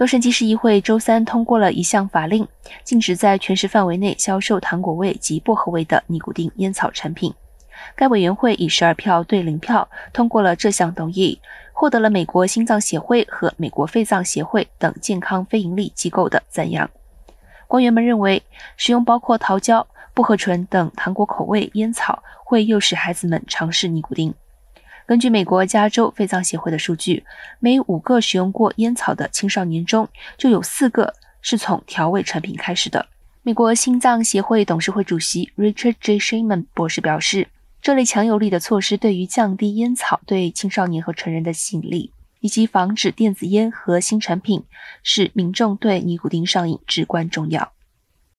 洛杉矶市议会周三通过了一项法令，禁止在全市范围内销售糖果味及薄荷味的尼古丁烟草产品。该委员会以十二票对零票通过了这项动议，获得了美国心脏协会和美国肺脏协会等健康非营利机构的赞扬。官员们认为，使用包括桃胶、薄荷醇等糖果口味烟草会诱使孩子们尝试尼古丁。根据美国加州肺脏协会的数据，每五个使用过烟草的青少年中，就有四个是从调味产品开始的。美国心脏协会董事会主席 Richard J. Sherman 博士表示，这类强有力的措施对于降低烟草对青少年和成人的吸引力，以及防止电子烟和新产品使民众对尼古丁上瘾至关重要。